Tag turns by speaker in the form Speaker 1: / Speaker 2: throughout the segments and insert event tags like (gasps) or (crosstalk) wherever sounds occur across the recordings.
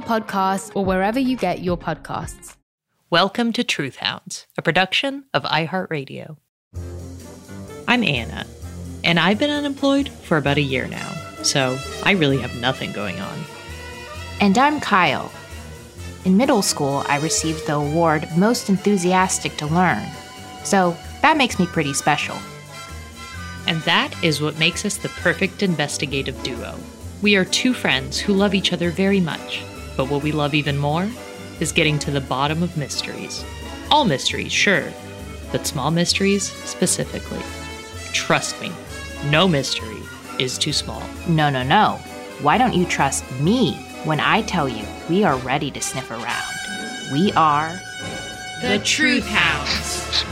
Speaker 1: Podcasts, or wherever you get your podcasts.
Speaker 2: Welcome to Truth Hounds, a production of iHeartRadio. I'm Anna, and I've been unemployed for about a year now, so I really have nothing going on.
Speaker 3: And I'm Kyle. In middle school, I received the award Most Enthusiastic to Learn. So that makes me pretty special.
Speaker 2: And that is what makes us the perfect investigative duo. We are two friends who love each other very much, but what we love even more is getting to the bottom of mysteries. All mysteries, sure, but small mysteries specifically. Trust me, no mystery is too small.
Speaker 3: No, no, no. Why don't you trust me when I tell you we are ready to sniff around? We are
Speaker 2: The Truth Hounds.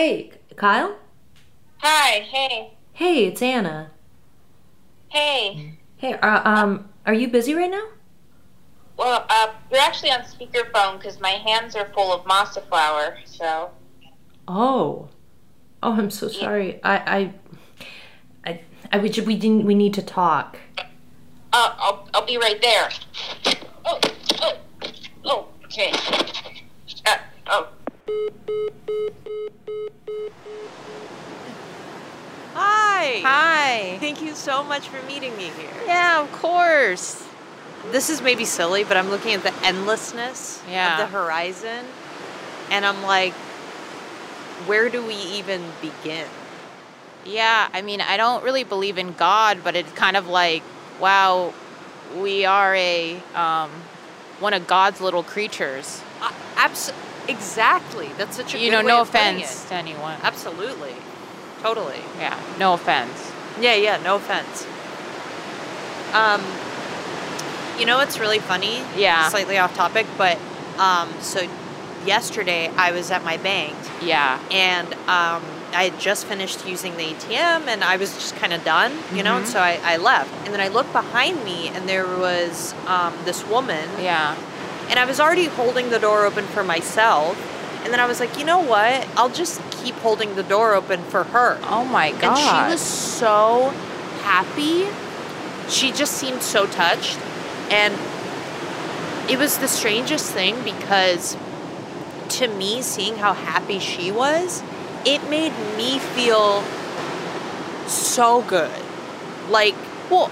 Speaker 4: Hey, Kyle?
Speaker 5: Hi, hey.
Speaker 4: Hey, it's Anna.
Speaker 5: Hey.
Speaker 4: Hey, uh, um, are you busy right now?
Speaker 5: Well, uh, you're actually on speakerphone because my hands are full of masa flour, so.
Speaker 4: Oh. Oh, I'm so sorry. I, I, I, I we, we, didn't, we need to talk.
Speaker 5: Uh, I'll, I'll be right there. Oh, oh, oh, okay. Uh, oh.
Speaker 6: Hi.
Speaker 7: Hi.
Speaker 6: Thank you so much for meeting me here.
Speaker 7: Yeah, of course.
Speaker 6: This is maybe silly, but I'm looking at the endlessness
Speaker 7: Yeah.
Speaker 6: of the horizon, and I'm like, where do we even begin?
Speaker 7: Yeah, I mean, I don't really believe in God, but it's kind of like, wow, we are a um, one of God's little creatures.
Speaker 6: Abs- exactly. That's such a
Speaker 7: you know, no
Speaker 6: of
Speaker 7: offense to anyone.
Speaker 6: Absolutely. Totally.
Speaker 7: Yeah, no offense.
Speaker 6: Yeah, yeah, no offense. Um, you know what's really funny?
Speaker 7: Yeah.
Speaker 6: Slightly off topic, but um, so yesterday I was at my bank.
Speaker 7: Yeah.
Speaker 6: And um, I had just finished using the ATM and I was just kind of done, you know, and
Speaker 7: Mhm.
Speaker 6: so I, I left. And then I looked behind me and there was um, this woman.
Speaker 7: Yeah.
Speaker 6: And I was already holding the door open for myself. And then I was like, you know what? I'll just keep holding the door open for her.
Speaker 7: Oh my God.
Speaker 6: And she was so happy. She just seemed so touched. And it was the strangest thing because to me, seeing how happy she was, it made me feel so good. Like,
Speaker 7: well,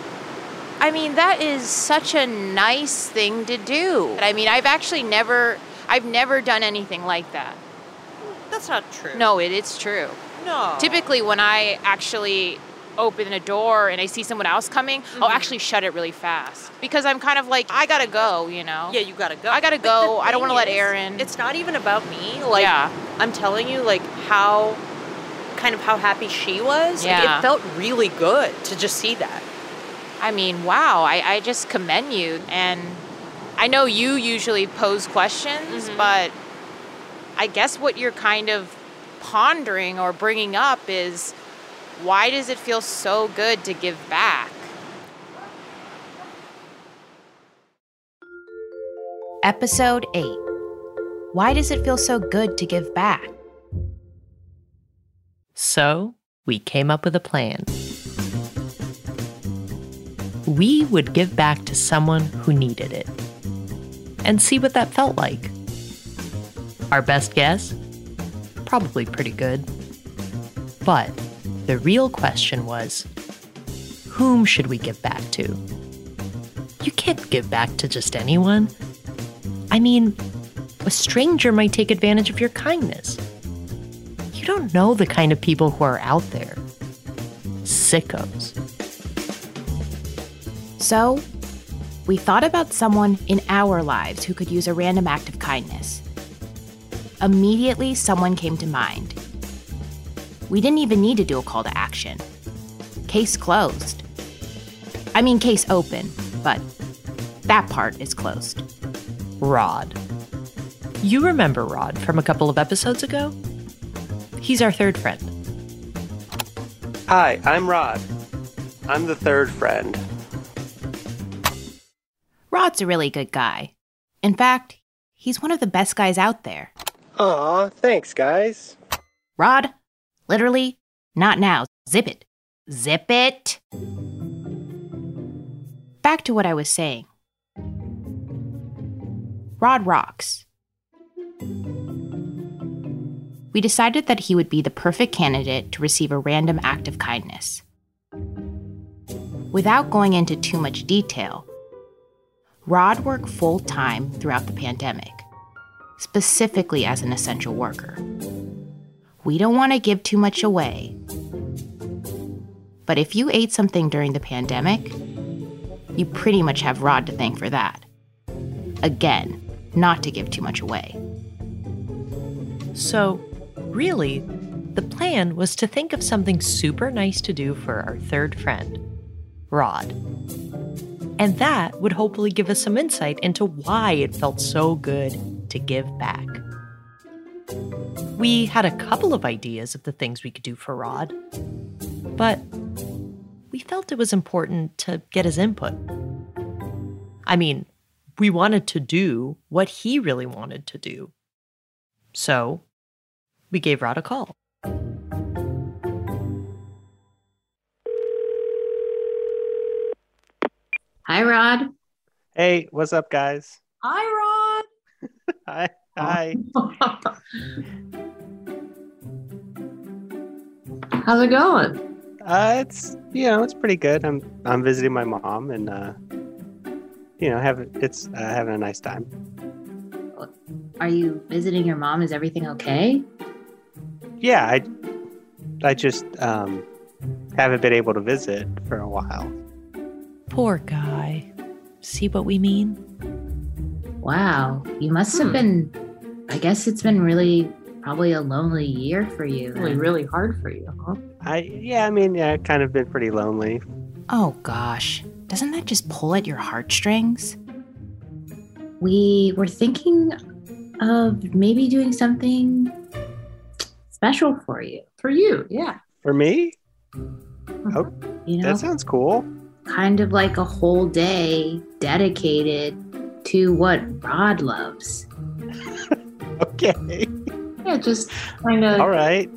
Speaker 7: I mean, that is such a nice thing to do. I mean, I've actually never, I've never done anything like that.
Speaker 6: that's not true.
Speaker 7: No, it is true.
Speaker 6: No.
Speaker 7: Typically, when I actually open a door and I see someone else coming, I'll
Speaker 6: Mhm.
Speaker 7: actually shut it really fast because I'm kind of like, I gotta go, you know?
Speaker 6: Yeah, you gotta go.
Speaker 7: I gotta
Speaker 6: But
Speaker 7: go. I don't want to let in.
Speaker 6: It's not even about me. Like,
Speaker 7: Yeah.
Speaker 6: I'm telling you, like how, kind of how happy she was. Like,
Speaker 7: Yeah.
Speaker 6: it felt really good to just see that.
Speaker 7: I mean, wow, I, I just commend you. And I know you usually pose questions,
Speaker 6: Mhm.
Speaker 7: but I guess what you're kind of
Speaker 8: pondering or bringing up is why does it feel so good to give back?
Speaker 7: Episode 8 Why does it feel so good to give back?
Speaker 2: So, we came up with a plan. We would give back to someone who needed it and see what that felt like. Our best guess? Probably pretty good. But the real question was whom should we give back to? You can't give back to just anyone. I mean, a stranger might take advantage of your kindness. You don't know the kind of people who are out there. Sickos.
Speaker 7: So, we thought about someone in our lives who could use a random act of kindness. Immediately, someone came to mind. We didn't even need to do a call to action. Case closed. I mean, case open, but that part is closed.
Speaker 2: Rod. You remember Rod from a couple of episodes ago? He's our third friend.
Speaker 9: Hi, I'm Rod. I'm the third friend.
Speaker 7: Rod's a really good guy. In fact, he's one of the best guys out there.
Speaker 9: Aw, thanks, guys.
Speaker 7: Rod, literally, not now. Zip it. Zip it. Back to what I was saying. Rod rocks. We decided that he would be the perfect candidate to receive a random act of kindness. Without going into too much detail, Rod worked full time throughout the pandemic, specifically as an essential worker. We don't want to give too much away, but if you ate something during the pandemic, you pretty much have Rod to thank for that. Again, not to give too much away.
Speaker 2: So, really, the plan was to think of something super nice to do for our third friend, Rod. And that would hopefully give us some insight into why it felt so good to give back. We had a couple of ideas of the things we could do for Rod, but we felt it was important to get his input. I mean, we wanted to do what he really wanted to do. So, we gave Rod a call.
Speaker 10: Hi, Rod.
Speaker 9: Hey, what's up, guys?
Speaker 10: Hi, Rod. (laughs)
Speaker 9: Hi. Hi. (laughs)
Speaker 10: How's it going?
Speaker 9: Uh, it's you know it's pretty good. I'm I'm visiting my mom and uh, you know having it's uh, having a nice time.
Speaker 10: Are you visiting your mom? Is everything okay?
Speaker 9: Yeah, I I just um haven't been able to visit for a while.
Speaker 2: Poor guy. See what we mean?
Speaker 10: Wow, you must have
Speaker 4: Hmm.
Speaker 10: been. I guess it's been really probably a lonely year for you.
Speaker 4: Really,
Speaker 10: then.
Speaker 4: really hard for you, huh?
Speaker 9: I yeah, I mean yeah, I've kind of been pretty lonely.
Speaker 7: Oh gosh, doesn't that just pull at your heartstrings?
Speaker 10: We were thinking of maybe doing something special for you.
Speaker 4: For you, yeah.
Speaker 9: For me, oh,
Speaker 10: You know,
Speaker 9: that sounds cool.
Speaker 10: Kind of like a whole day dedicated to what Rod loves. (laughs)
Speaker 9: Okay.
Speaker 4: Yeah, just kind of.
Speaker 9: All right.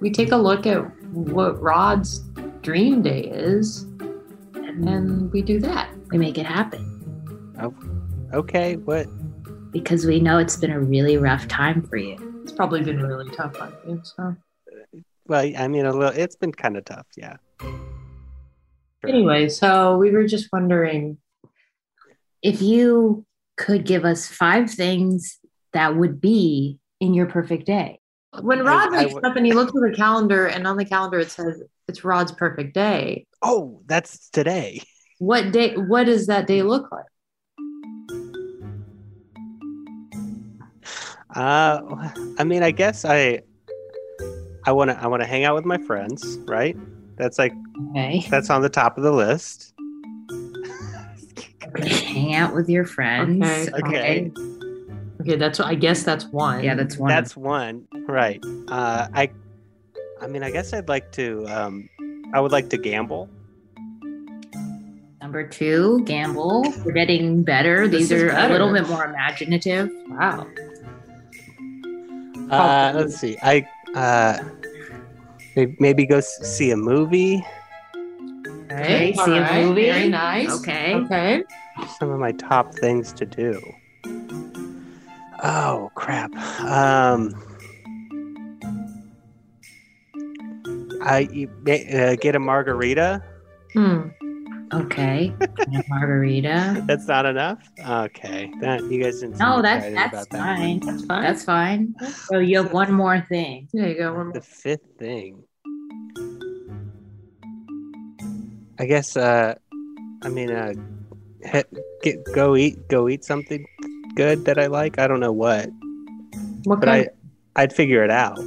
Speaker 4: We take a look at what Rod's dream day is, mm. and then we do that.
Speaker 10: We make it happen
Speaker 9: Oh, okay. What?
Speaker 10: because we know it's been a really rough time for you.
Speaker 4: It's probably been really tough on you. So uh,
Speaker 9: Well, I mean, a little. It's been kind of tough. Yeah.
Speaker 4: Anyway, so we were just wondering.
Speaker 10: If you could give us five things that would be in your perfect day.
Speaker 4: When
Speaker 9: I-
Speaker 4: Rod
Speaker 9: I
Speaker 4: wakes
Speaker 9: would-
Speaker 4: up and he looks at the calendar, and on the calendar it says it's Rod's perfect day.
Speaker 9: Oh, that's today.
Speaker 4: What day? What does that day look like?
Speaker 9: Uh, I mean, I guess I, I want to, I want to hang out with my friends, right? That's like,
Speaker 10: Okay.
Speaker 9: that's on the top of the list. (laughs)
Speaker 10: Hang out with your friends.
Speaker 4: Okay.
Speaker 9: Okay.
Speaker 11: Okay, that's I guess that's one.
Speaker 12: Yeah, that's one.
Speaker 9: That's one. Right. Uh, I. I mean, I guess I'd like to. Um, I would like to gamble.
Speaker 12: Number two, gamble. We're getting better. These
Speaker 11: is
Speaker 12: are
Speaker 11: better.
Speaker 12: a little bit more imaginative.
Speaker 11: Wow.
Speaker 9: Uh, let's see. I uh, may- maybe go see a movie.
Speaker 12: Okay,
Speaker 11: All
Speaker 12: see
Speaker 11: right,
Speaker 12: a movie.
Speaker 11: Very nice.
Speaker 12: Okay.
Speaker 11: Okay.
Speaker 9: Some of my top things to do. Oh crap. Um, I uh, get a margarita.
Speaker 11: Hmm.
Speaker 12: Okay. And margarita. (laughs)
Speaker 9: That's not enough. Okay, that you guys didn't. seem
Speaker 12: No, that's that's
Speaker 9: about that.
Speaker 12: fine.
Speaker 11: That's fine.
Speaker 12: That's fine. So you have one more thing.
Speaker 11: There you go. One more.
Speaker 9: The fifth thing. I guess. Uh, I mean, uh, he- get go eat go eat something good that I like. I don't know what,
Speaker 11: What
Speaker 9: but
Speaker 11: kind?
Speaker 9: I I'd figure it out.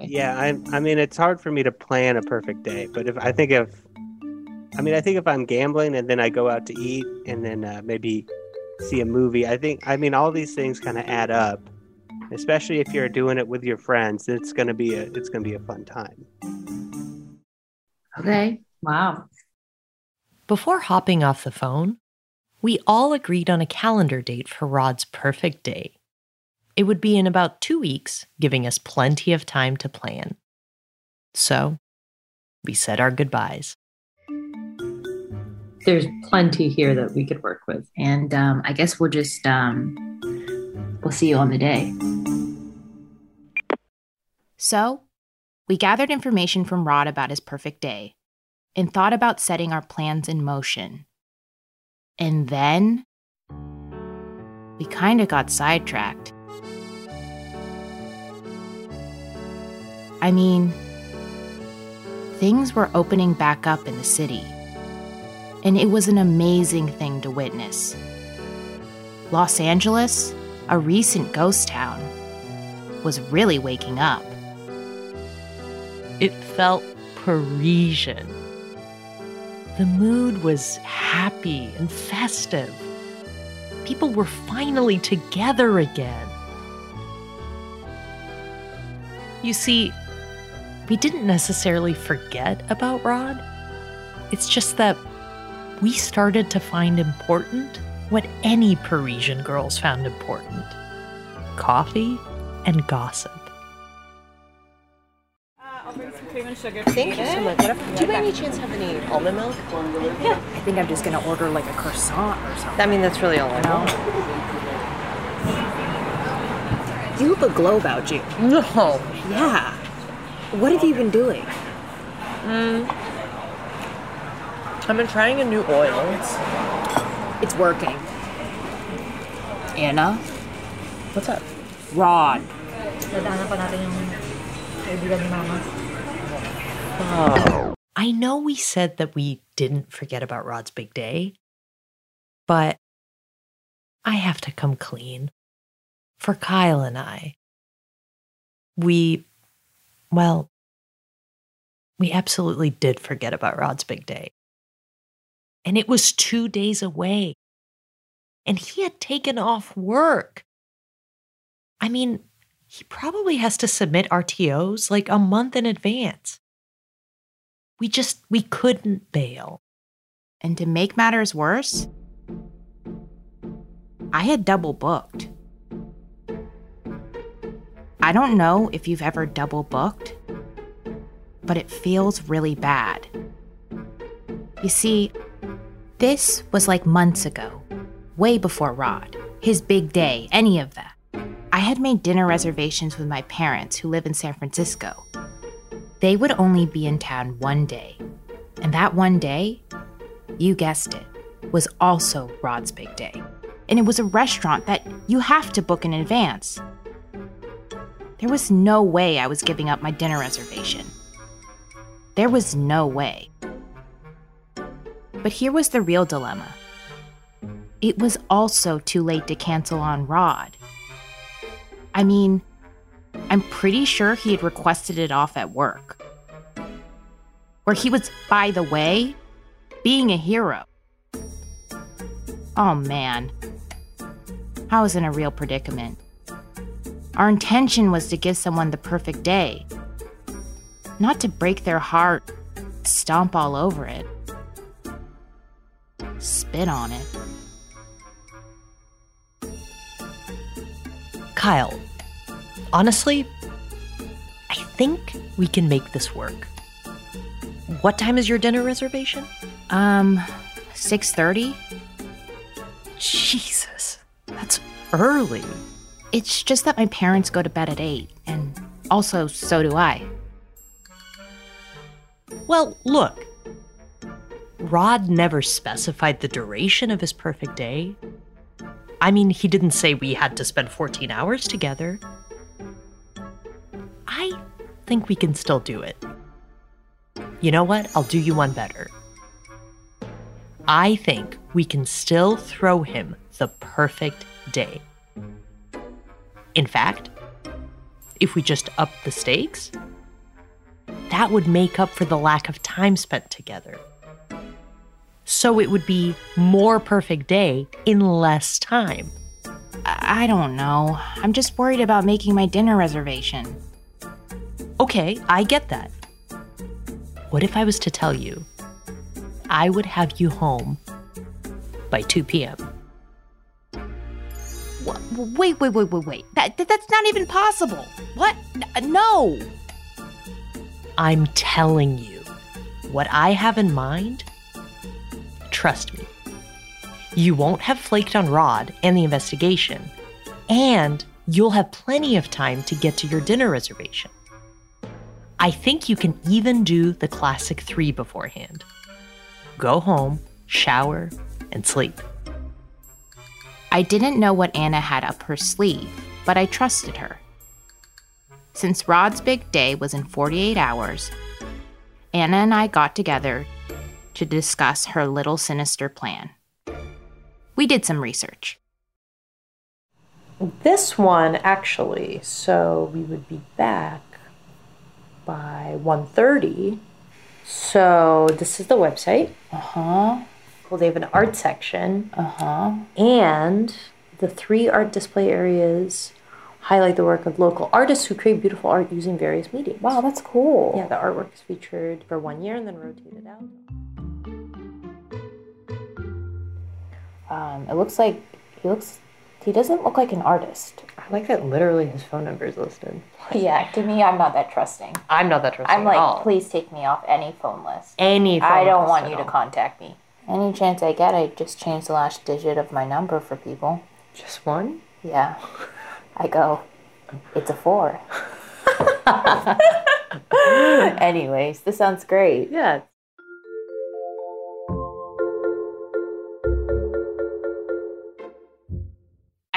Speaker 9: Yeah, I I mean it's hard for me to plan a perfect day, but if I think if I mean I think if I'm gambling and then I go out to eat and then uh, maybe see a movie, I think I mean all these things kind of add up. Especially if you're doing it with your friends, it's gonna be a it's gonna be a fun time.
Speaker 12: Okay.
Speaker 11: Wow.
Speaker 2: Before hopping off the phone, we all agreed on a calendar date for Rod's perfect day. It would be in about two weeks, giving us plenty of time to plan. So, we said our goodbyes.
Speaker 11: There's plenty here that we could work with.
Speaker 12: And um, I guess we'll just um, we'll see you on the day.
Speaker 7: So, we gathered information from Rod about his perfect day and thought about setting our plans in motion. And then we kind of got sidetracked. I mean, things were opening back up in the city, and it was an amazing thing to witness. Los Angeles, a recent ghost town, was really waking up.
Speaker 2: It felt Parisian. The mood was happy and festive. People were finally together again. You see, we didn't necessarily forget about Rod. It's just that we started to find important what any Parisian girls found important coffee and gossip. Uh I'll bring some cream sugar.
Speaker 4: Thank you so much. Do you by any chance have any almond milk?
Speaker 6: Yeah, I think I'm just gonna order like a croissant or something.
Speaker 4: I mean, that's really all I
Speaker 6: know. You have a glow about you.
Speaker 4: No.
Speaker 6: Yeah. What have you been doing?
Speaker 4: Mm. I've been trying a new oil.
Speaker 6: It's working. Anna?
Speaker 4: What's up?
Speaker 6: Rod.
Speaker 2: Oh. I know we said that we didn't forget about Rod's big day, but I have to come clean. For Kyle and I, we, well, we absolutely did forget about Rod's big day. And it was two days away. And he had taken off work. I mean, he probably has to submit RTOs like a month in advance. We just, we couldn't bail.
Speaker 7: And to make matters worse, I had double booked. I don't know if you've ever double booked, but it feels really bad. You see, this was like months ago, way before Rod, his big day, any of that. I had made dinner reservations with my parents who live in San Francisco. They would only be in town one day, and that one day, you guessed it, was also Rod's big day. And it was a restaurant that you have to book in advance. There was no way I was giving up my dinner reservation. There was no way. But here was the real dilemma it was also too late to cancel on Rod. I mean, I'm pretty sure he had requested it off at work. Where he was, by the way, being a hero. Oh man. I was in a real predicament. Our intention was to give someone the perfect day, not to break their heart, stomp all over it, spit on it.
Speaker 2: Kyle, honestly, I think we can make this work. What time is your dinner reservation?
Speaker 7: Um, 6:30?
Speaker 2: Jesus. That's early.
Speaker 7: It's just that my parents go to bed at 8 and also so do I.
Speaker 2: Well, look. Rod never specified the duration of his perfect day. I mean, he didn't say we had to spend 14 hours together. I think we can still do it. You know what? I'll do you one better. I think we can still throw him the perfect day. In fact, if we just up the stakes, that would make up for the lack of time spent together. So it would be more perfect day in less time.
Speaker 7: I don't know. I'm just worried about making my dinner reservation.
Speaker 2: Okay, I get that. What if I was to tell you I would have you home by 2 p.m.?
Speaker 7: Wait, wait, wait, wait, wait. That, that- that's not even possible. What? No.
Speaker 2: I'm telling you, what I have in mind, trust me, you won't have flaked on Rod and the investigation, and you'll have plenty of time to get to your dinner reservation. I think you can even do the classic three beforehand go home, shower, and sleep.
Speaker 7: I didn't know what Anna had up her sleeve, but I trusted her. Since Rod's big day was in 48 hours, Anna and I got together to discuss her little sinister plan. We did some research.
Speaker 4: This one actually, so we would be back by 1.30. So this is the website. Uh-huh. Well, they have an art section. Uh-huh. And the three art display areas highlight the work of local artists who create beautiful art using various mediums. Wow, that's cool. Yeah, the artwork is featured for one year and then rotated out.
Speaker 13: Um, it looks like he looks. He doesn't look like an artist.
Speaker 4: I like that literally his phone number is listed. (laughs)
Speaker 13: Yeah, to me, I'm not that trusting.
Speaker 4: I'm not that trusting
Speaker 13: I'm
Speaker 4: at
Speaker 13: like,
Speaker 4: all.
Speaker 13: please take me off any phone list.
Speaker 4: Any Phone I
Speaker 13: don't
Speaker 4: list
Speaker 13: want
Speaker 4: at
Speaker 13: you
Speaker 4: all.
Speaker 13: to contact me. Any chance I get, I just change the last digit of my number for people.
Speaker 4: Just one?
Speaker 13: Yeah. I go, it's a four. (laughs) (laughs) Anyways, this sounds great.
Speaker 4: Yeah.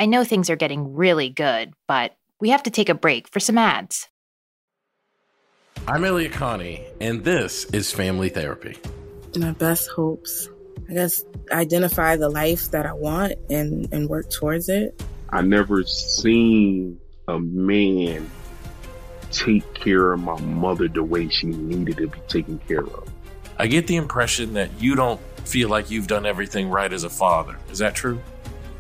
Speaker 7: I know things are getting really good, but we have to take a break for some ads.
Speaker 14: I'm Elliott Connie, and this is Family Therapy.
Speaker 15: my best hopes. I guess identify the life that I want and, and work towards it.
Speaker 16: I never seen a man take care of my mother the way she needed to be taken care of.
Speaker 14: I get the impression that you don't feel like you've done everything right as a father. Is that true?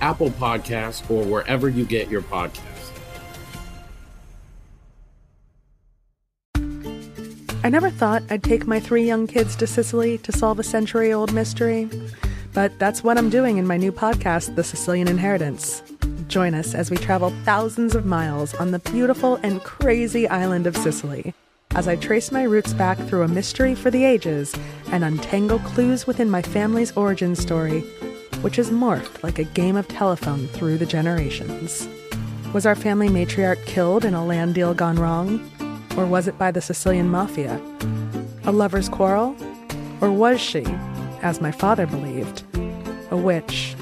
Speaker 14: Apple Podcasts, or wherever you get your podcasts.
Speaker 17: I never thought I'd take my three young kids to Sicily to solve a century old mystery. But that's what I'm doing in my new podcast, The Sicilian Inheritance. Join us as we travel thousands of miles on the beautiful and crazy island of Sicily as I trace my roots back through a mystery for the ages and untangle clues within my family's origin story, which has morphed like a game of telephone through the generations. Was our family matriarch killed in a land deal gone wrong? Or was it by the Sicilian mafia? A lover's quarrel? Or was she, as my father believed, a witch?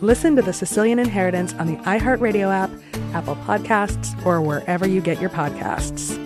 Speaker 17: Listen to The Sicilian Inheritance on the iHeartRadio app, Apple Podcasts, or wherever you get your podcasts.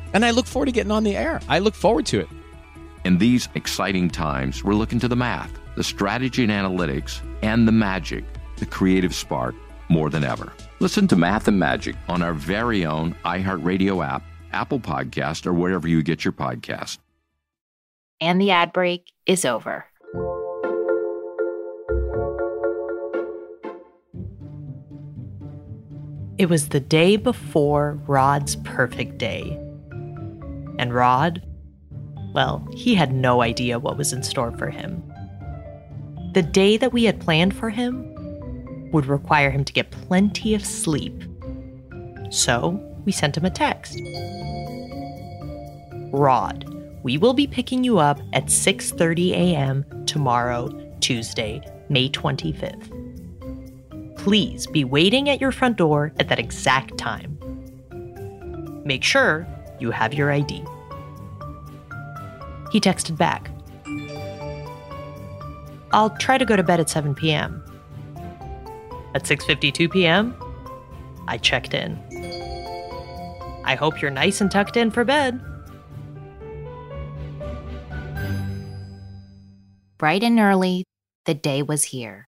Speaker 18: and I look forward to getting on the air. I look forward to it.
Speaker 19: In these exciting times, we're looking to the math, the strategy and analytics, and the magic, the creative spark, more than ever. Listen to Math and Magic on our very own iHeartRadio app, Apple Podcast, or wherever you get your podcast.
Speaker 7: And the ad break is over.
Speaker 2: It was the day before Rod's perfect day. And Rod, well, he had no idea what was in store for him. The day that we had planned for him would require him to get plenty of sleep. So we sent him a text. Rod, we will be picking you up at 6:30 a.m. tomorrow, Tuesday, May 25th. Please be waiting at your front door at that exact time. Make sure you have your ID. He texted back. I'll try to go to bed at 7 p.m. At 6:52 p.m., I checked in. I hope you're nice and tucked in for bed.
Speaker 7: Bright and early, the day was here.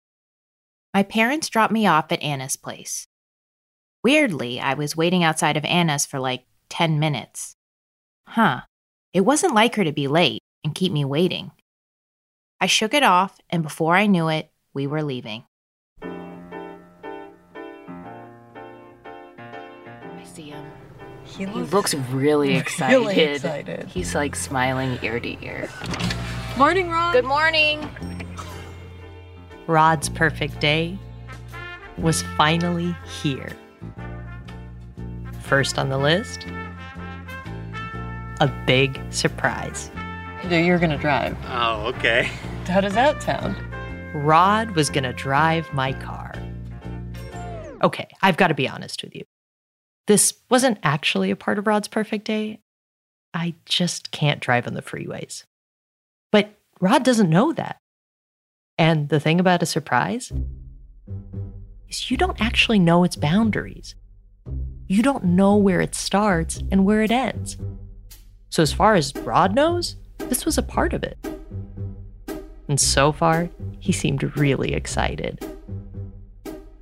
Speaker 7: My parents dropped me off at Anna's place. Weirdly, I was waiting outside of Anna's for like 10 minutes. Huh, it wasn't like her to be late and keep me waiting. I shook it off, and before I knew it, we were leaving. I see him.
Speaker 13: He looks, really excited.
Speaker 7: really (laughs) excited.
Speaker 13: He's like smiling ear to ear.
Speaker 7: Morning, Rod. Good morning.
Speaker 2: Rod's perfect day was finally here. First on the list, a big surprise.
Speaker 20: You're gonna drive.
Speaker 9: Oh, okay. (laughs)
Speaker 20: How does that sound?
Speaker 2: Rod was gonna drive my car. Okay, I've got to be honest with you. This wasn't actually a part of Rod's perfect day. I just can't drive on the freeways. But Rod doesn't know that. And the thing about a surprise is you don't actually know its boundaries. You don't know where it starts and where it ends. So, as far as Rod knows, this was a part of it. And so far, he seemed really excited.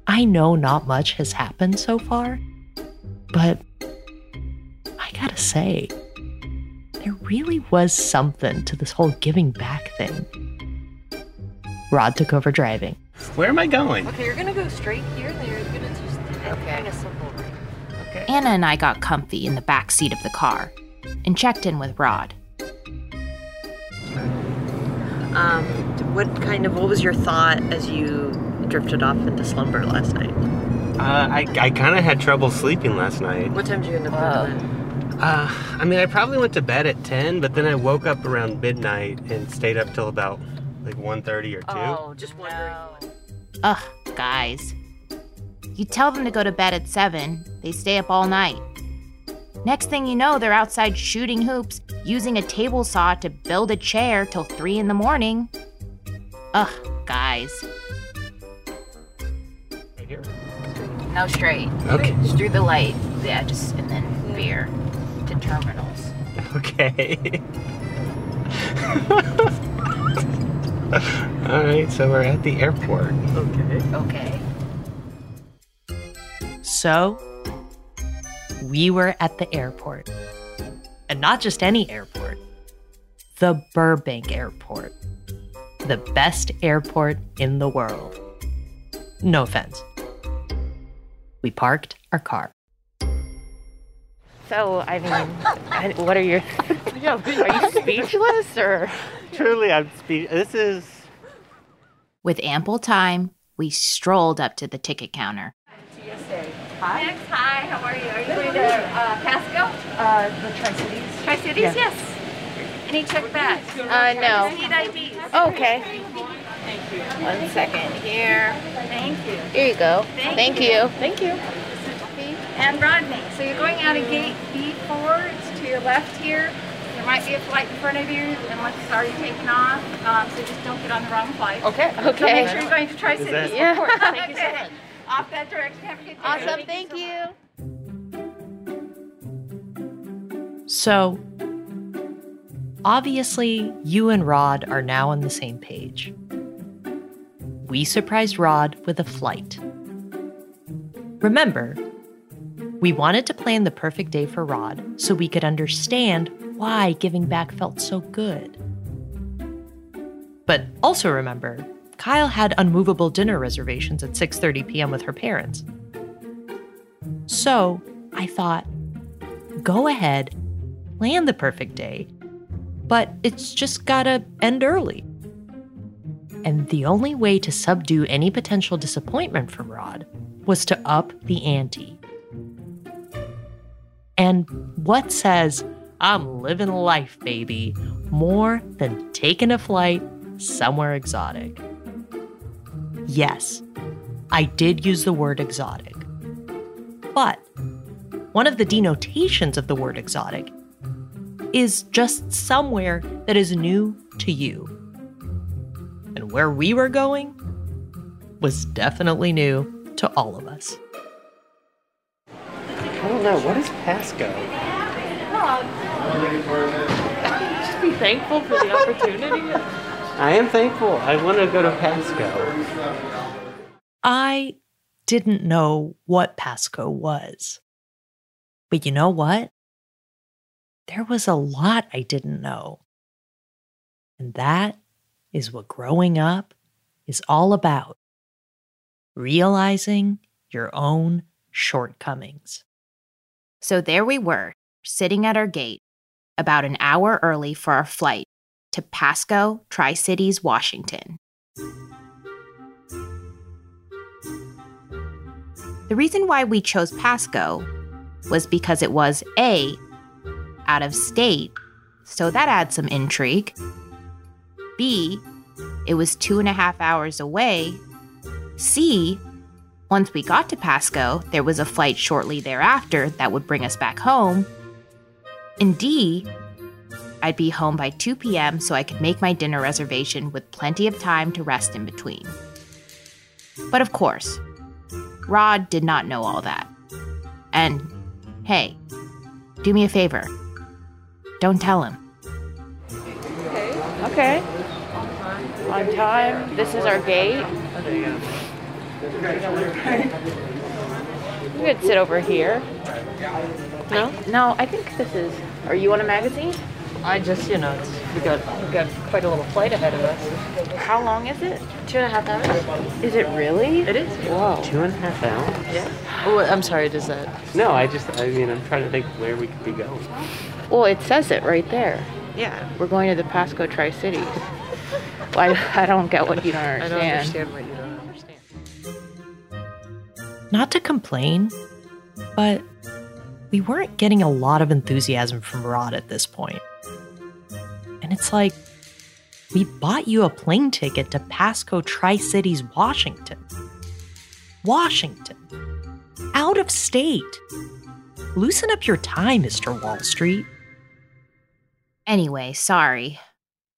Speaker 2: I know not much has happened so far, but I gotta say, there really was something to this whole giving back thing. Rod took over driving.
Speaker 9: Where am I going?
Speaker 13: Okay, you're gonna go straight here, then you're gonna just okay.
Speaker 7: Anna and I got comfy in the back seat of the car and checked in with Rod.
Speaker 20: Um, what kind of what was your thought as you drifted off into slumber last night?
Speaker 9: Uh, I, I kind of had trouble sleeping last night.
Speaker 20: What time did you end up going to bed?
Speaker 9: Uh, I mean, I probably went to bed at 10, but then I woke up around midnight and stayed up till about like 1.30 or 2.
Speaker 20: Oh, just wondering.
Speaker 7: Ugh, guys. You tell them to go to bed at 7, they stay up all night. Next thing you know, they're outside shooting hoops, using a table saw to build a chair till 3 in the morning. Ugh, guys.
Speaker 9: Right here.
Speaker 13: No, straight.
Speaker 9: Okay.
Speaker 13: Just through the light. Yeah, just and then veer to terminals.
Speaker 9: Okay. (laughs) (laughs) All right, so we're at the airport.
Speaker 20: Okay.
Speaker 13: Okay.
Speaker 2: So, we were at the airport. And not just any airport, the Burbank Airport. The best airport in the world. No offense. We parked our car.
Speaker 13: So, I mean, what are your. (laughs) are you (laughs) speechless or.
Speaker 9: Truly, I'm speechless. This is
Speaker 7: With ample time, we strolled up to the ticket counter.
Speaker 21: Hi. Max, hi. How are you? Are you going to uh, Pasco?
Speaker 22: Uh, the Tri Cities.
Speaker 21: Tri Cities,
Speaker 22: Yeah.
Speaker 21: yes. Any check bags?
Speaker 6: Uh, no.
Speaker 21: I need IDs.
Speaker 6: Okay. One second here.
Speaker 21: Thank you.
Speaker 6: Here you go.
Speaker 21: Thank
Speaker 6: Thank
Speaker 21: you.
Speaker 6: you.
Speaker 21: Thank you. And Rodney, so you're going out of gate B4. It's to your left here. There might be a flight in front of you unless it's already taken off. Um, so just don't get on the wrong flight.
Speaker 6: Okay.
Speaker 21: So
Speaker 6: Okay.
Speaker 21: make sure you're going to Tri
Speaker 6: Is
Speaker 21: Cities.
Speaker 6: that- Yeah.
Speaker 21: Of course. (laughs)
Speaker 6: Thank you so much.
Speaker 21: Off that direction. Have a good day.
Speaker 6: Awesome. Thank you.
Speaker 2: So, obviously, you and Rod are now on the same page. We surprised Rod with a flight. Remember, we wanted to plan the perfect day for Rod so we could understand why giving back felt so good. But also remember, Kyle had unmovable dinner reservations at 6:30 p.m. with her parents. So, I thought, go ahead, plan the perfect day, but it's just gotta end early. And the only way to subdue any potential disappointment from Rod was to up the ante. And what says, I'm living life, baby, more than taking a flight somewhere exotic? Yes, I did use the word exotic. But one of the denotations of the word exotic is just somewhere that is new to you. And where we were going was definitely new to all of us.
Speaker 9: I don't know. What is Pasco?
Speaker 23: Just be thankful for the opportunity.
Speaker 9: I am thankful. I want to go to Pasco.
Speaker 2: I didn't know what Pasco was. But you know what? There was a lot I didn't know. And that is what growing up is all about realizing your own shortcomings.
Speaker 7: So there we were, sitting at our gate, about an hour early for our flight to Pasco, Tri Cities, Washington. The reason why we chose Pasco was because it was A, out of state, so that adds some intrigue. B, it was two and a half hours away. C, once we got to Pasco, there was a flight shortly thereafter that would bring us back home. And D, I'd be home by 2 p.m. so I could make my dinner reservation with plenty of time to rest in between. But of course, Rod did not know all that. And hey, do me a favor don't tell him.
Speaker 6: Okay. Okay. On time. This is our gate. You could sit over here. No? No, I think this is. Are you on a magazine?
Speaker 23: I just, you know, we got we got quite a little flight ahead of us.
Speaker 6: How long is it?
Speaker 23: Two and a half hours.
Speaker 6: Is it really?
Speaker 23: It is.
Speaker 6: Whoa.
Speaker 9: Two and a half hours?
Speaker 23: Yeah. Oh, I'm sorry. Does that?
Speaker 9: No, I just, I mean, I'm trying to think where we could be going.
Speaker 6: Well, it says it right there.
Speaker 23: Yeah.
Speaker 6: We're going to the Pasco Tri Cities. Well, I, I don't get what you don't understand.
Speaker 23: I don't understand what you don't understand.
Speaker 2: Not to complain, but we weren't getting a lot of enthusiasm from Rod at this point. And it's like, we bought you a plane ticket to Pasco Tri Cities, Washington. Washington. Out of state. Loosen up your tie, Mr. Wall Street.
Speaker 7: Anyway, sorry.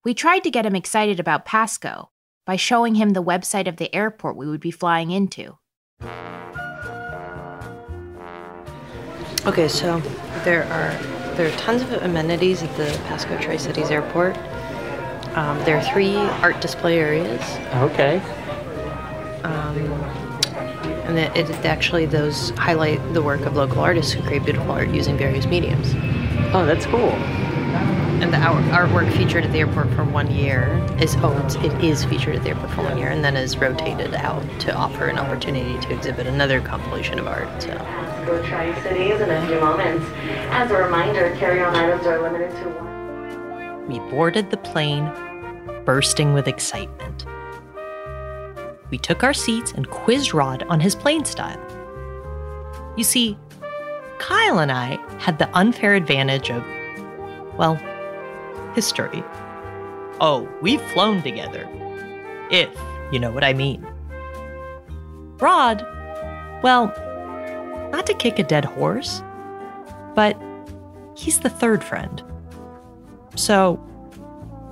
Speaker 7: We tried to get him excited about Pasco by showing him the website of the airport we would be flying into.
Speaker 23: Okay, so there are there are tons of amenities at the Pasco Tri Cities Airport. Um, there are three art display areas,
Speaker 9: Okay.
Speaker 23: um, and it, it actually those highlight the work of local artists who create beautiful art using various mediums.
Speaker 9: Oh, that's cool.
Speaker 23: And the artwork featured at the airport for one year is oh, it's, it is featured at the airport for one year, and then is rotated out to offer an opportunity to exhibit another compilation of art. So.
Speaker 24: Go Tri Cities in a few moments. As a reminder, carry-on items are limited to one.
Speaker 2: We boarded the plane, bursting with excitement. we took our seats and quizzed Rod on his plane style. You see, Kyle and I had the unfair advantage of, well, history. Oh, we've flown together. If you know what I mean. Rod, well, not to kick a dead horse, but he's the third friend. So,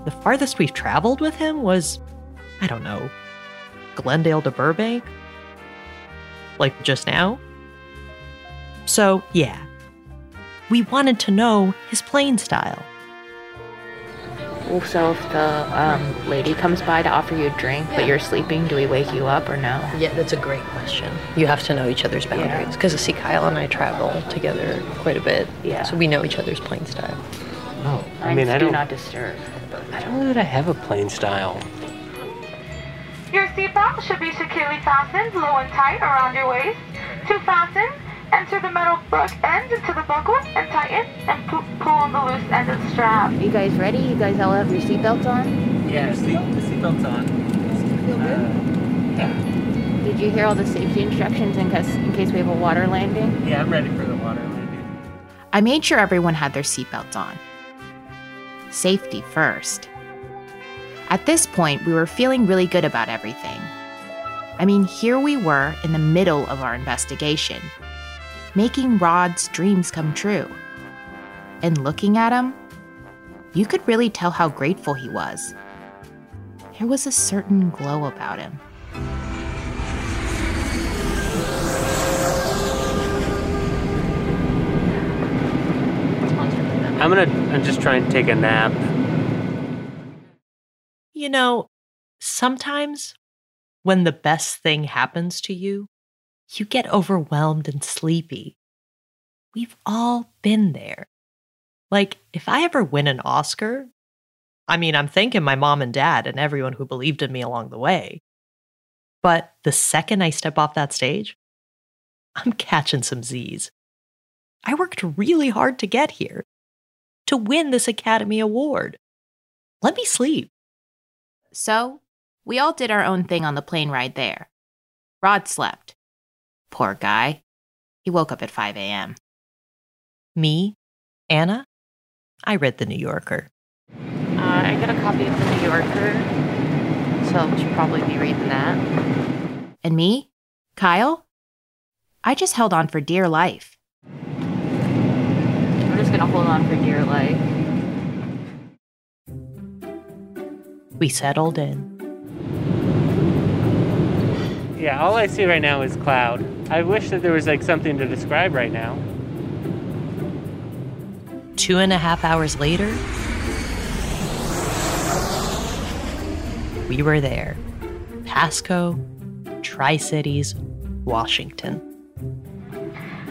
Speaker 2: the farthest we've traveled with him was, I don't know, Glendale to Burbank? Like just now? So, yeah. We wanted to know his plane style.
Speaker 13: So if the um, lady comes by to offer you a drink, but you're sleeping, do we wake you up or no?
Speaker 23: Yeah, that's a great question. You have to know each other's boundaries because I see, Kyle and I travel together quite a bit.
Speaker 13: Yeah.
Speaker 23: So we know each other's plane style.
Speaker 9: No, I mean I
Speaker 13: do
Speaker 9: don't.
Speaker 13: not disturb.
Speaker 9: I don't know that I have a plane style.
Speaker 5: Your seatbelt should be securely fastened low and tight around your waist. To fasten, enter the metal buck end into the buckle and tighten and pu- pull on the loose end of the strap.
Speaker 13: You guys ready? You guys all have your seatbelts on?
Speaker 9: Yeah, seat, the seatbelt's on.
Speaker 13: Feel good?
Speaker 9: Uh, yeah.
Speaker 13: Did you hear all the safety instructions in case, in case we have a water landing?
Speaker 9: Yeah, I'm ready for the water landing.
Speaker 7: I made sure everyone had their seatbelts on. Safety first. At this point, we were feeling really good about everything. I mean, here we were in the middle of our investigation, making Rod's dreams come true. And looking at him, you could really tell how grateful he was. There was a certain glow about him.
Speaker 9: I'm gonna I'm just trying to take a nap.
Speaker 2: You know, sometimes when the best thing happens to you, you get overwhelmed and sleepy. We've all been there. Like, if I ever win an Oscar, I mean, I'm thanking my mom and dad and everyone who believed in me along the way. But the second I step off that stage, I'm catching some Z's. I worked really hard to get here, to win this Academy Award. Let me sleep.
Speaker 7: So, we all did our own thing on the plane ride there. Rod slept. Poor guy. He woke up at 5 a.m.
Speaker 2: Me, Anna, I read The New Yorker.
Speaker 13: Uh, I got a copy of the New Yorker, so I should probably be reading that.
Speaker 7: And me, Kyle, I just held on for dear life.
Speaker 13: We're just gonna hold on for dear life.
Speaker 2: We settled in.
Speaker 9: Yeah, all I see right now is cloud. I wish that there was like something to describe right now.
Speaker 2: Two and a half hours later, we were there. Pasco, Tri Cities, Washington.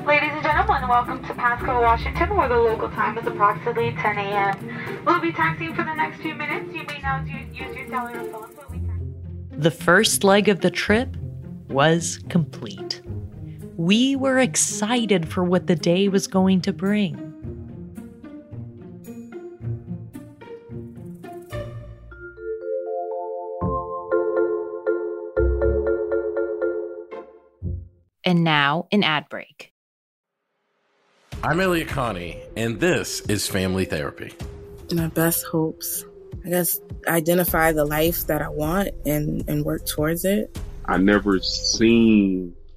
Speaker 5: Ladies and gentlemen, welcome to Pasco, Washington, where the local time is approximately 10 a.m. We'll be taxiing for the next few minutes. You may now use use your cellular phones while we taxi.
Speaker 2: The first leg of the trip was complete. We were excited for what the day was going to bring.
Speaker 7: And now, an ad break.
Speaker 14: I'm Elliott Connie, and this is Family Therapy.
Speaker 15: My best hopes. I guess identify the life that I want and, and work towards it.
Speaker 16: I never seen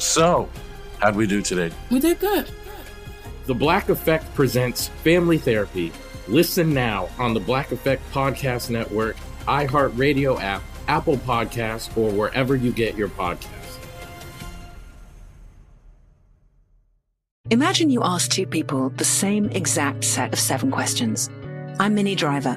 Speaker 14: So, how'd we do today?
Speaker 15: We did good.
Speaker 14: The Black Effect presents Family Therapy. Listen now on the Black Effect Podcast Network, iHeartRadio app, Apple Podcasts, or wherever you get your podcasts.
Speaker 25: Imagine you ask two people the same exact set of seven questions. I'm Minnie Driver,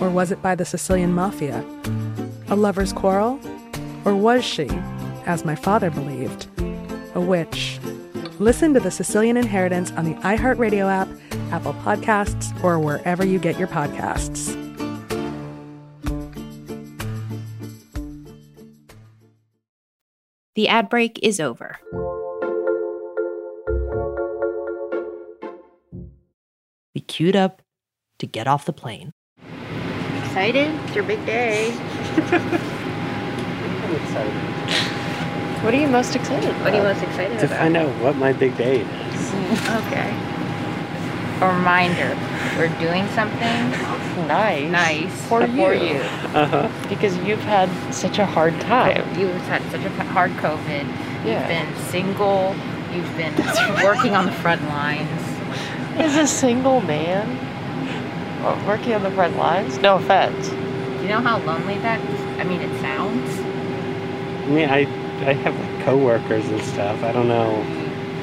Speaker 17: Or was it by the Sicilian mafia? A lover's quarrel? Or was she, as my father believed, a witch? Listen to The Sicilian Inheritance on the iHeartRadio app, Apple Podcasts, or wherever you get your podcasts.
Speaker 7: The ad break is over.
Speaker 2: We queued up to get off the plane.
Speaker 13: Excited? It's your big day.
Speaker 9: I'm (laughs) excited
Speaker 13: What are you most excited What are you most excited
Speaker 9: to
Speaker 13: about?
Speaker 9: find out what my big day is.
Speaker 13: Okay. A reminder, we're doing something
Speaker 26: Nice.
Speaker 13: nice
Speaker 26: For
Speaker 13: for
Speaker 26: you.
Speaker 13: you.
Speaker 9: Uh-huh.
Speaker 26: Because you've had such a hard time.
Speaker 13: You've had such a hard COVID.
Speaker 26: Yeah.
Speaker 13: You've been single. You've been working on the front lines.
Speaker 26: As a single man, working on the front lines, no offense.
Speaker 13: Do you know how lonely that? I mean, it sounds.
Speaker 9: I mean, I I have like coworkers and stuff. I don't know.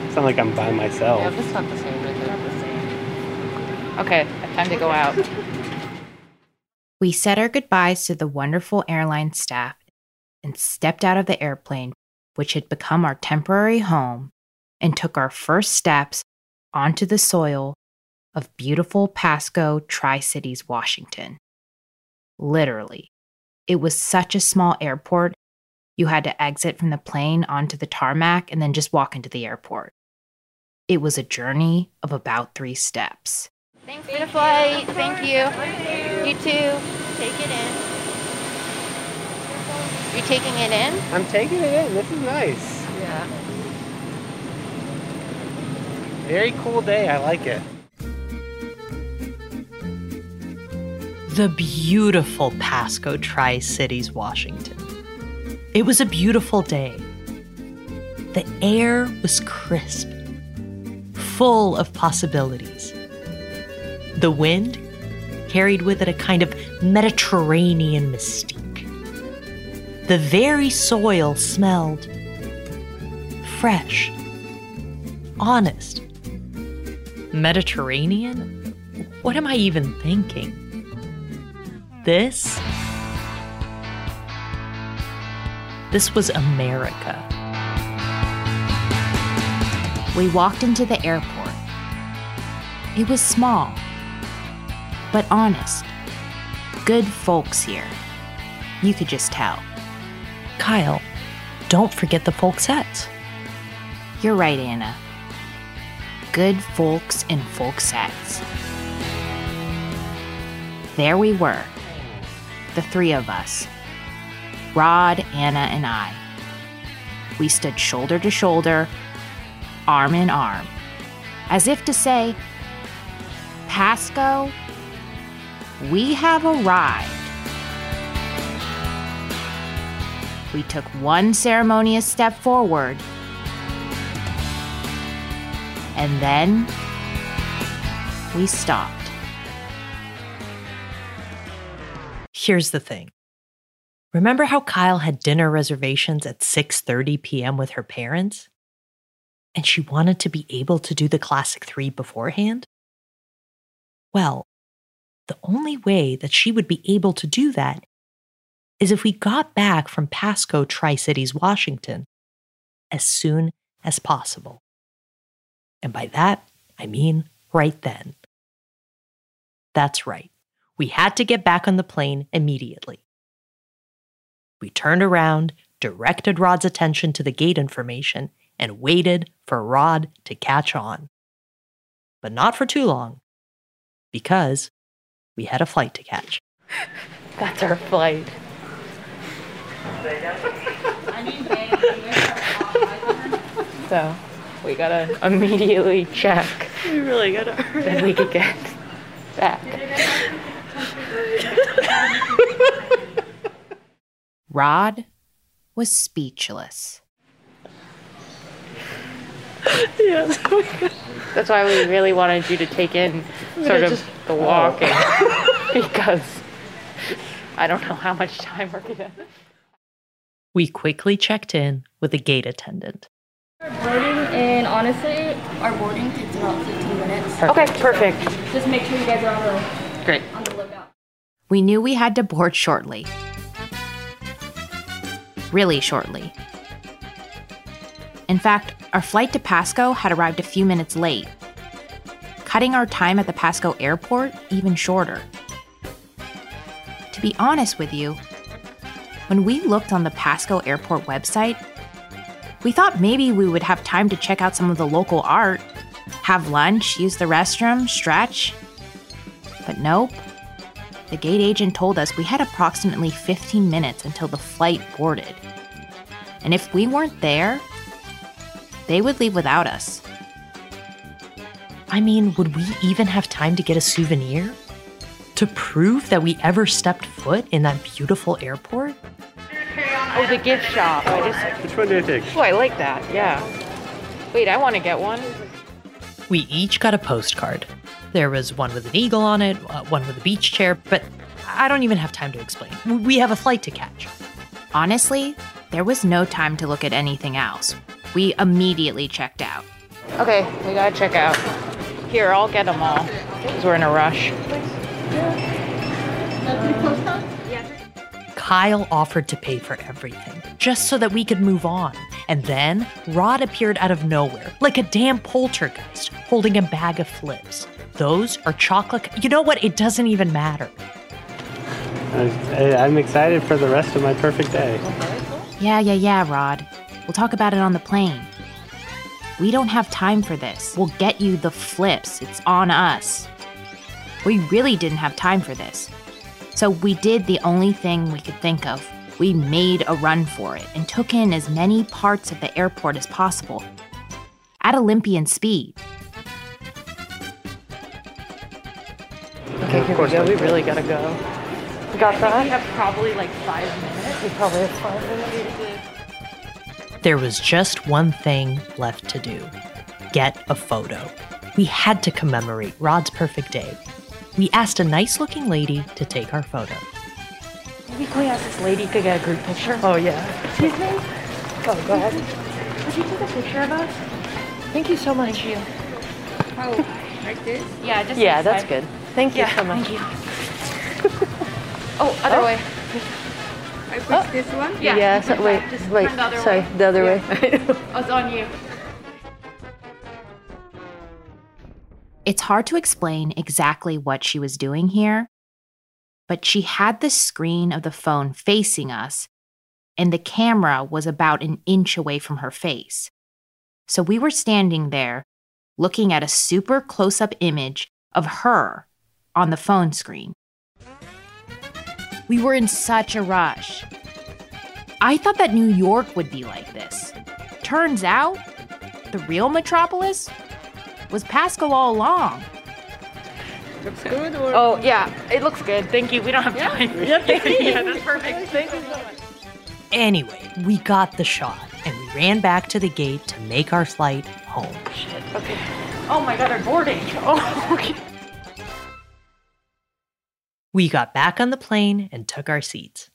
Speaker 9: It's not like I'm by myself.
Speaker 26: Yeah, that's not the same, is it?
Speaker 13: Okay, time to go out. (laughs)
Speaker 7: We said our goodbyes to the wonderful airline staff and stepped out of the airplane, which had become our temporary home, and took our first steps onto the soil of beautiful Pasco, Tri Cities, Washington. Literally, it was such a small airport, you had to exit from the plane onto the tarmac and then just walk into the airport. It was a journey of about three steps.
Speaker 13: Thanks for the flight. Thank you. You too. Take it in. You taking it in?
Speaker 9: I'm taking it in. This is nice.
Speaker 13: Yeah.
Speaker 9: Very cool day. I like it.
Speaker 2: The beautiful Pasco Tri Cities, Washington. It was a beautiful day. The air was crisp, full of possibilities. The wind carried with it a kind of Mediterranean mystique. The very soil smelled fresh, honest. Mediterranean? What am I even thinking? This? This was America.
Speaker 7: We walked into the airport. It was small, but honest. Good folks here. You could just tell.
Speaker 2: Kyle, don't forget the folksettes.
Speaker 7: You're right, Anna. Good folks in folksettes. There we were, the three of us Rod, Anna, and I. We stood shoulder to shoulder, arm in arm, as if to say, Pasco, we have arrived. We took one ceremonious step forward, and then we stopped.
Speaker 2: Here's the thing Remember how Kyle had dinner reservations at 6:30 p.m. with her parents? And she wanted to be able to do the classic 3 beforehand? Well, the only way that she would be able to do that is if we got back from Pasco Tri Cities, Washington, as soon as possible. And by that, I mean right then. That's right. We had to get back on the plane immediately. We turned around, directed Rod's attention to the gate information, and waited for Rod to catch on. But not for too long, because we had a flight to catch. (laughs)
Speaker 26: That's our flight. (laughs) so we gotta immediately check.
Speaker 23: We really gotta hurry
Speaker 26: that we could get (laughs) back. (laughs)
Speaker 7: Rod was speechless.
Speaker 26: yes. That's why we really wanted you to take in sort of
Speaker 23: just-
Speaker 26: the walking (laughs) because I don't know how much time we're gonna.
Speaker 2: We quickly checked in with a gate attendant.
Speaker 27: Boarding, and honestly, our boarding takes about 15 minutes.
Speaker 26: Okay, perfect.
Speaker 27: Just make sure you guys are on the,
Speaker 26: Great.
Speaker 7: We knew we had to board shortly. Really shortly. In fact, our flight to Pasco had arrived a few minutes late, cutting our time at the Pasco airport even shorter. To be honest with you, when we looked on the Pasco airport website, we thought maybe we would have time to check out some of the local art, have lunch, use the restroom, stretch. But nope. The gate agent told us we had approximately 15 minutes until the flight boarded. And if we weren't there, they would leave without us.
Speaker 2: I mean, would we even have time to get a souvenir? To prove that we ever stepped foot in that beautiful airport?
Speaker 26: Oh, the gift shop. I just.
Speaker 9: Which one do you take?
Speaker 26: Oh, I like that. Yeah. Wait, I want to get one.
Speaker 2: We each got a postcard. There was one with an eagle on it, uh, one with a beach chair, but I don't even have time to explain. We have a flight to catch.
Speaker 7: Honestly, there was no time to look at anything else. We immediately checked out.
Speaker 26: Okay, we gotta check out. Here, I'll get them all. Because we're in a rush.
Speaker 2: Kyle offered to pay for everything, just so that we could move on. And then Rod appeared out of nowhere, like a damn poltergeist, holding a bag of Flipz. Those are chocolate. You know what? It doesn't even matter.
Speaker 9: I, I'm excited for the rest of my perfect day.
Speaker 7: Yeah, yeah, yeah, Rod. We'll talk about it on the plane. We don't have time for this. We'll get you the Flipz. It's on us. We really didn't have time for this. So we did the only thing we could think of. We made a run for it and took in as many parts of the airport as possible at Olympian speed.
Speaker 26: Okay, here we go. We really gotta go. We got that?
Speaker 23: We have probably like five minutes.
Speaker 26: We probably have five minutes.
Speaker 2: There was just one thing left to do get a photo. We had to commemorate Rod's perfect day. We asked a nice looking lady to take our photo.
Speaker 26: Maybe can we ask this lady to get a group picture?
Speaker 2: Oh, yeah.
Speaker 26: Excuse me? Oh, go ahead. Could you take a picture of us? Thank you so much.
Speaker 27: Thank you. Oh, (laughs) like this? Yeah, just
Speaker 26: Yeah, that's
Speaker 27: side.
Speaker 26: good. Thank you
Speaker 27: Yeah,
Speaker 26: so much.
Speaker 27: Thank you. (laughs) oh, other
Speaker 26: Oh.
Speaker 27: way. I push oh. this one?
Speaker 26: Yeah,
Speaker 27: Yeah,
Speaker 26: so-
Speaker 27: push
Speaker 26: wait,
Speaker 27: that. Just
Speaker 26: wait,
Speaker 27: the other
Speaker 26: sorry,
Speaker 27: way.
Speaker 26: the other way. (laughs)
Speaker 27: oh, it's on you.
Speaker 7: It's hard to explain exactly what she was doing here, but she had the screen of the phone facing us, and the camera was about an inch away from her face. So we were standing there looking at a super close up image of her on the phone screen. We were in such a rush. I thought that New York would be like this. Turns out, the real metropolis was Pasco all along.
Speaker 27: Looks good or?
Speaker 26: Oh, yeah, it looks good. Thank you. We don't have time.
Speaker 27: Yeah, thank (laughs)
Speaker 26: yeah, that's perfect. Thank you so much.
Speaker 2: Anyway, we got the shot and we ran back to the gate to make our flight home.
Speaker 26: Shit. Okay. Oh my god, our boarding. (laughs) Oh, okay.
Speaker 2: We got back on the plane and took our seats.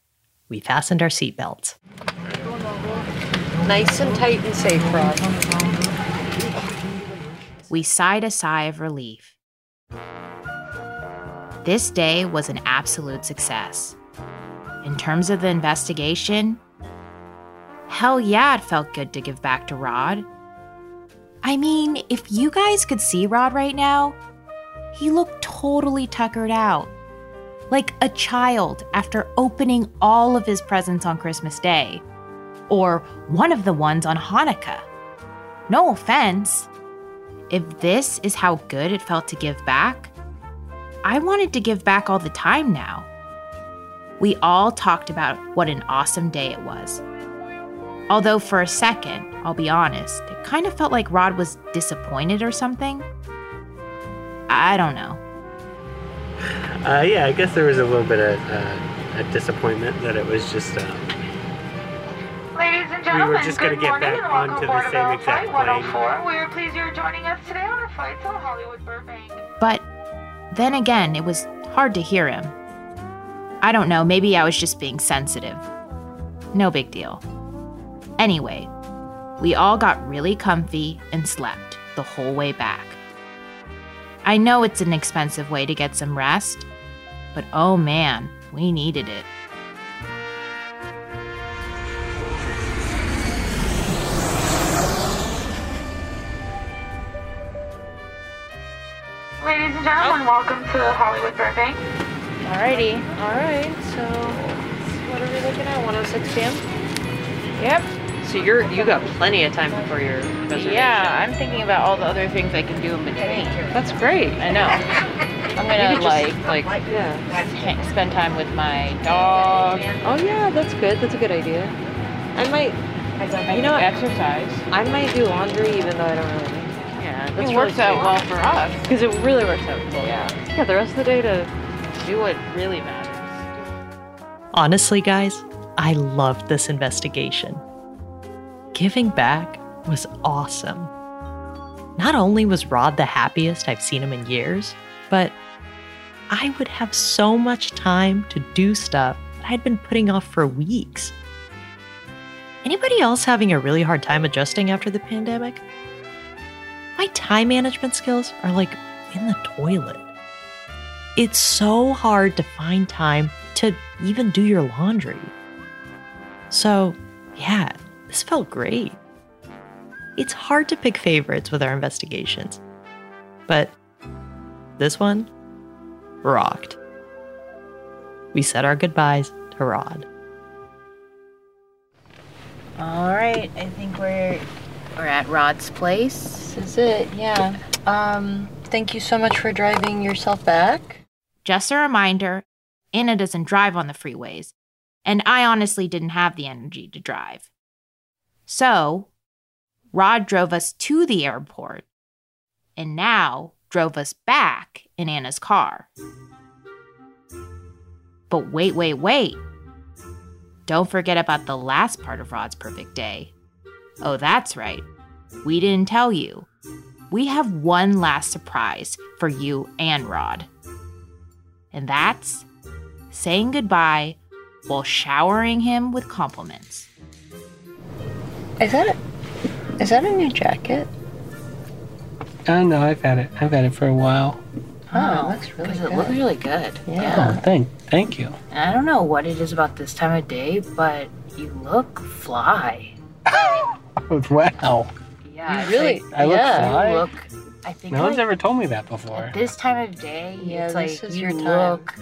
Speaker 2: We fastened our seatbelts.
Speaker 23: Nice and tight and safe, Rod.
Speaker 7: We sighed a sigh of relief. This day was an absolute success. In terms of the investigation, hell yeah, it felt good to give back to Rod. I mean, if you guys could see Rod right now, he looked totally tuckered out. Like a child after opening all of his presents on Christmas Day. Or one of the ones on Hanukkah. No offense. If this is how good it felt to give back, I wanted to give back all the time now. We all talked about what an awesome day it was. Although, for a second, I'll be honest, it kind of felt like Rod was disappointed or something. I don't know.
Speaker 9: Uh, yeah, I guess there was a little bit of uh, a disappointment that it was just.
Speaker 5: And
Speaker 9: We were just gonna get back onto the same exact plane.
Speaker 5: We are pleased you're joining us today on a flight to Hollywood Burbank.
Speaker 7: But then again, it was hard to hear him. I don't know, maybe I was just being sensitive. No big deal. Anyway, we all got really comfy and slept the whole way back. I know it's an expensive way to get some rest, but oh man, we needed it.
Speaker 5: Ladies and gentlemen, oh. welcome to Hollywood Burbank.
Speaker 6: Alrighty.
Speaker 23: Alright, so what are we looking at? 106 p.m.?
Speaker 6: Yep.
Speaker 23: So you're you got plenty of time before your reservation.
Speaker 6: Yeah, I'm thinking about all the other things I can do in between.
Speaker 23: That's great.
Speaker 6: I know. (laughs) I'm gonna like
Speaker 23: just, like yeah.
Speaker 6: spend time with my dog.
Speaker 23: Oh yeah, that's good. That's a good idea. I might.
Speaker 6: I
Speaker 23: You know
Speaker 6: exercise.
Speaker 23: I might do laundry even though I don't really. Yeah,
Speaker 6: It works out well for us.
Speaker 23: because it really works out. Well,
Speaker 6: Yeah.
Speaker 23: Yeah, the rest of the day to
Speaker 6: Do what really matters.
Speaker 2: Honestly, guys, I loved this investigation. Giving back was awesome. Not only was Rod the happiest I've seen him in years, but I would have so much time to do stuff that I'd been putting off for weeks. Anybody else having a really hard time adjusting after the pandemic? My time management skills are like in the toilet. It's so hard to find time to even do your laundry. So, yeah, this felt great. It's hard to pick favorites with our investigations, but this one rocked. We said our goodbyes to Rod.
Speaker 13: All right, I think we're we're at Rod's place.
Speaker 23: This is it. Yeah. Um. Thank you so much for driving yourself back.
Speaker 7: Just a reminder Anna doesn't drive on the freeways, and I honestly didn't have the energy to drive. So, Rod drove us to the airport and now drove us back in Anna's car. But wait, wait, wait. Don't forget about the last part of Rod's perfect day. Oh, that's right. We didn't tell you. We have one last surprise for you and Rod. And that's saying goodbye while showering him with compliments.
Speaker 23: Is that a, is that a new jacket?
Speaker 9: uh, no, I've had it. I've had it for a while.
Speaker 23: Oh, looks really good.
Speaker 13: it looks really good. Yeah.
Speaker 9: Oh, thank, thank you.
Speaker 13: I don't know what it is about this time of day, but you look fly. (laughs) (laughs)
Speaker 9: wow.
Speaker 13: Yeah,
Speaker 23: You really-
Speaker 9: I look
Speaker 23: yeah.
Speaker 9: fly?
Speaker 13: Look. I think
Speaker 9: No one's
Speaker 13: like,
Speaker 9: ever told me that before.
Speaker 13: this time of day,
Speaker 23: Yeah,
Speaker 13: it's
Speaker 23: this
Speaker 13: like
Speaker 23: is
Speaker 13: you
Speaker 23: your time.
Speaker 13: look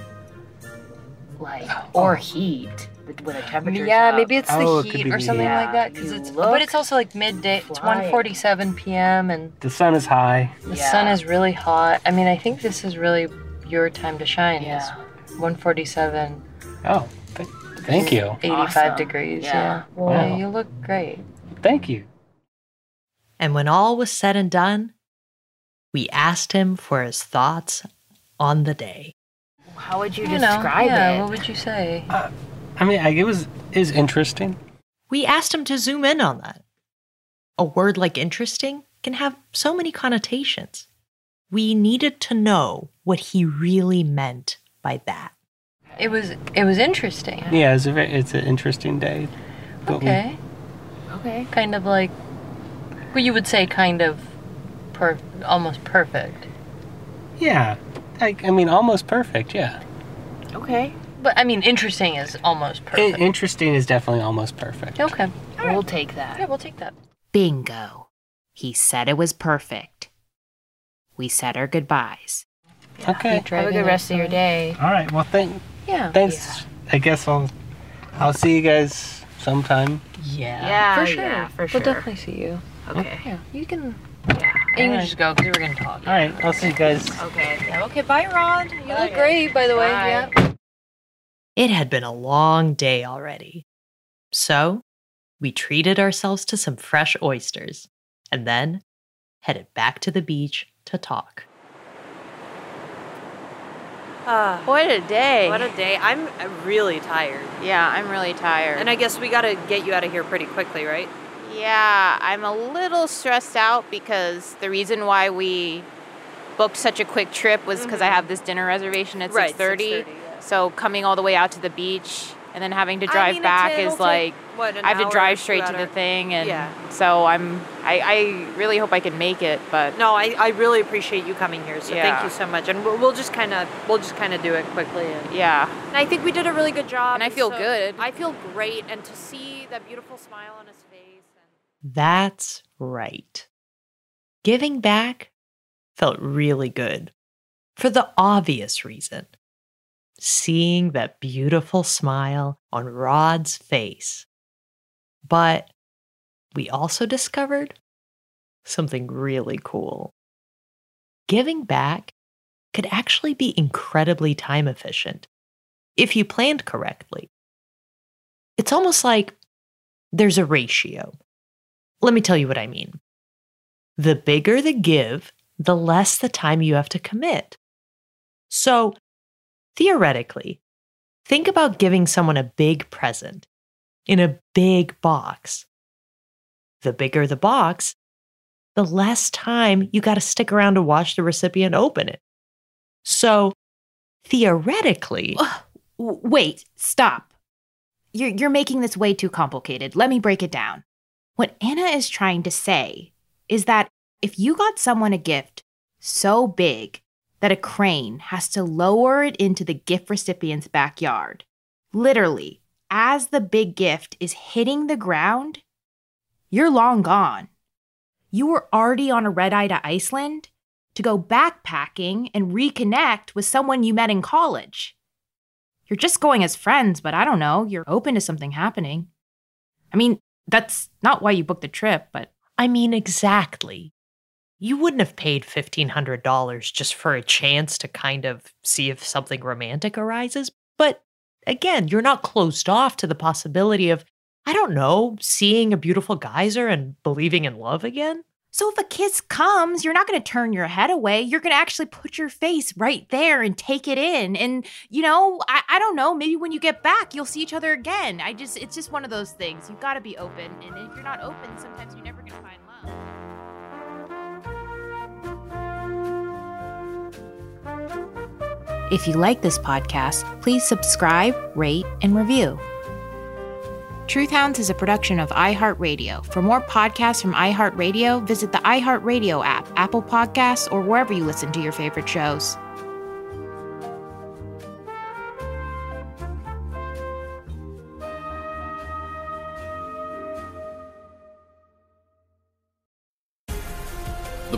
Speaker 13: like (gasps) or oh. heat with, with a temperature.
Speaker 23: Yeah, maybe it's the
Speaker 9: Oh,
Speaker 23: heat
Speaker 9: be
Speaker 23: or something
Speaker 9: heat.
Speaker 23: like that. Because it's
Speaker 13: look
Speaker 23: but it's also like midday. It's
Speaker 13: flying.
Speaker 23: 1:47 p.m. and
Speaker 9: The sun is high.
Speaker 23: the
Speaker 13: Yeah.
Speaker 23: sun is really hot. I mean, I think this is really your time to shine.
Speaker 13: Yeah.
Speaker 23: It's 1:47,
Speaker 9: Oh, th- thank you.
Speaker 23: 85
Speaker 13: Awesome.
Speaker 23: degrees.
Speaker 13: Yeah.
Speaker 23: Yeah. Well,
Speaker 9: Wow.
Speaker 23: you look great.
Speaker 9: Thank you.
Speaker 2: And when all was said and done, we asked him for his thoughts on the day.
Speaker 13: How would you
Speaker 23: You know,
Speaker 13: describe
Speaker 23: yeah,
Speaker 13: it?
Speaker 23: What would you say?
Speaker 9: Uh, I mean, I, it was is interesting.
Speaker 2: We asked him to zoom in on that. A word like interesting can have so many connotations. We needed to know what he really meant by that.
Speaker 23: It was it was interesting.
Speaker 9: Yeah, it's a very, it's an interesting day. But we-
Speaker 23: Okay. Okay. Kind of like well you would say kind of per almost perfect.
Speaker 9: yeah, I, I mean, almost perfect. Yeah,
Speaker 23: Okay. But I mean interesting is almost
Speaker 9: I-
Speaker 23: perfect.
Speaker 9: interesting is definitely almost perfect.
Speaker 23: okay. We'll take that. Yeah, we'll take that.
Speaker 7: Bingo. He said it was perfect. We said our goodbyes.
Speaker 9: Okay.
Speaker 23: Have a good rest of your day.
Speaker 9: All right. Well, thank.
Speaker 23: Yeah.
Speaker 9: Thanks. I guess I'll I'll see you guys sometime.
Speaker 23: Yeah.
Speaker 6: Yeah,
Speaker 23: for sure.
Speaker 6: yeah, for
Speaker 23: We'll definitely see you.
Speaker 6: Okay.
Speaker 23: Yeah. You can yeah. And You can
Speaker 9: Alright.
Speaker 23: just go because we're gonna talk.
Speaker 9: All right. I'll see you guys.
Speaker 6: Okay.
Speaker 23: Yeah, okay, bye Rod. You
Speaker 6: Bye.
Speaker 23: look great by the way.
Speaker 6: Bye.
Speaker 23: Yeah.
Speaker 2: It had been a long day already. So, we treated ourselves to some fresh oysters and then headed back to the beach to talk.
Speaker 6: Uh, what a day.
Speaker 23: What a day. I'm really tired.
Speaker 6: Yeah, I'm really tired.
Speaker 23: And I guess we gotta get you out of here pretty quickly, right?
Speaker 6: Yeah, I'm a little stressed out because the reason why we booked such a quick trip was because I have this dinner reservation at
Speaker 23: Mm-hmm. Right,
Speaker 6: 6:30.
Speaker 23: 6:30,
Speaker 6: So coming all the way out to the beach and then having to
Speaker 23: I
Speaker 6: drive
Speaker 23: mean,
Speaker 6: back is like
Speaker 23: what,
Speaker 6: I have to drive straight to the thing and
Speaker 23: Yeah.
Speaker 6: so I'm I, I really hope I can make it, but
Speaker 23: No, I, I really appreciate you coming here. So
Speaker 6: Yeah.
Speaker 23: thank you so much. And we'll, we'll just kind of we'll just kind of do it quickly. And,
Speaker 6: yeah.
Speaker 23: and I think we did a really good job.
Speaker 6: And I feel
Speaker 23: so
Speaker 6: good.
Speaker 23: I feel great, and to see that beautiful smile on his face.
Speaker 2: That's right. Giving back felt really good for the obvious reason. Seeing that beautiful smile on Rod's face. But we also discovered something really cool. Giving back could actually be incredibly time efficient if you planned correctly. It's almost like there's a ratio. Let me tell you what I mean. The bigger the give, the less the time you have to commit. So, theoretically, think about giving someone a big present in a big box. The bigger the box, the less time you got to stick around to watch the recipient open it. So, theoretically,
Speaker 7: Wait, stop. You're, you're making this way too complicated. Let me break it down. What Anna is trying to say is that if you got someone a gift so big that a crane has to lower it into the gift recipient's backyard, literally, as the big gift is hitting the ground, you're long gone. You were already on a red eye to Iceland to go backpacking and reconnect with someone you met in college. You're just going as friends, but I don't know, you're open to something happening. I mean, that's not why you booked the trip, but
Speaker 2: I mean, exactly. You wouldn't have paid $1,500 just for a chance to kind of see if something romantic arises. But again, you're not closed off to the possibility of, I don't know, seeing a beautiful geyser and believing in love again.
Speaker 7: So if a kiss comes, you're not going to turn your head away. You're going to actually put your face right there and take it in. And, you know, I, I don't know, maybe when you get back, you'll see each other again. I just, it's just one of those things. You've got to be open. And if you're not open, sometimes you're never going to find love. If you like this podcast, please subscribe, rate, and review. Truth Hounds is a production of iHeartRadio. For more podcasts from iHeartRadio, visit the iHeartRadio app, Apple Podcasts, or wherever you listen to your favorite shows.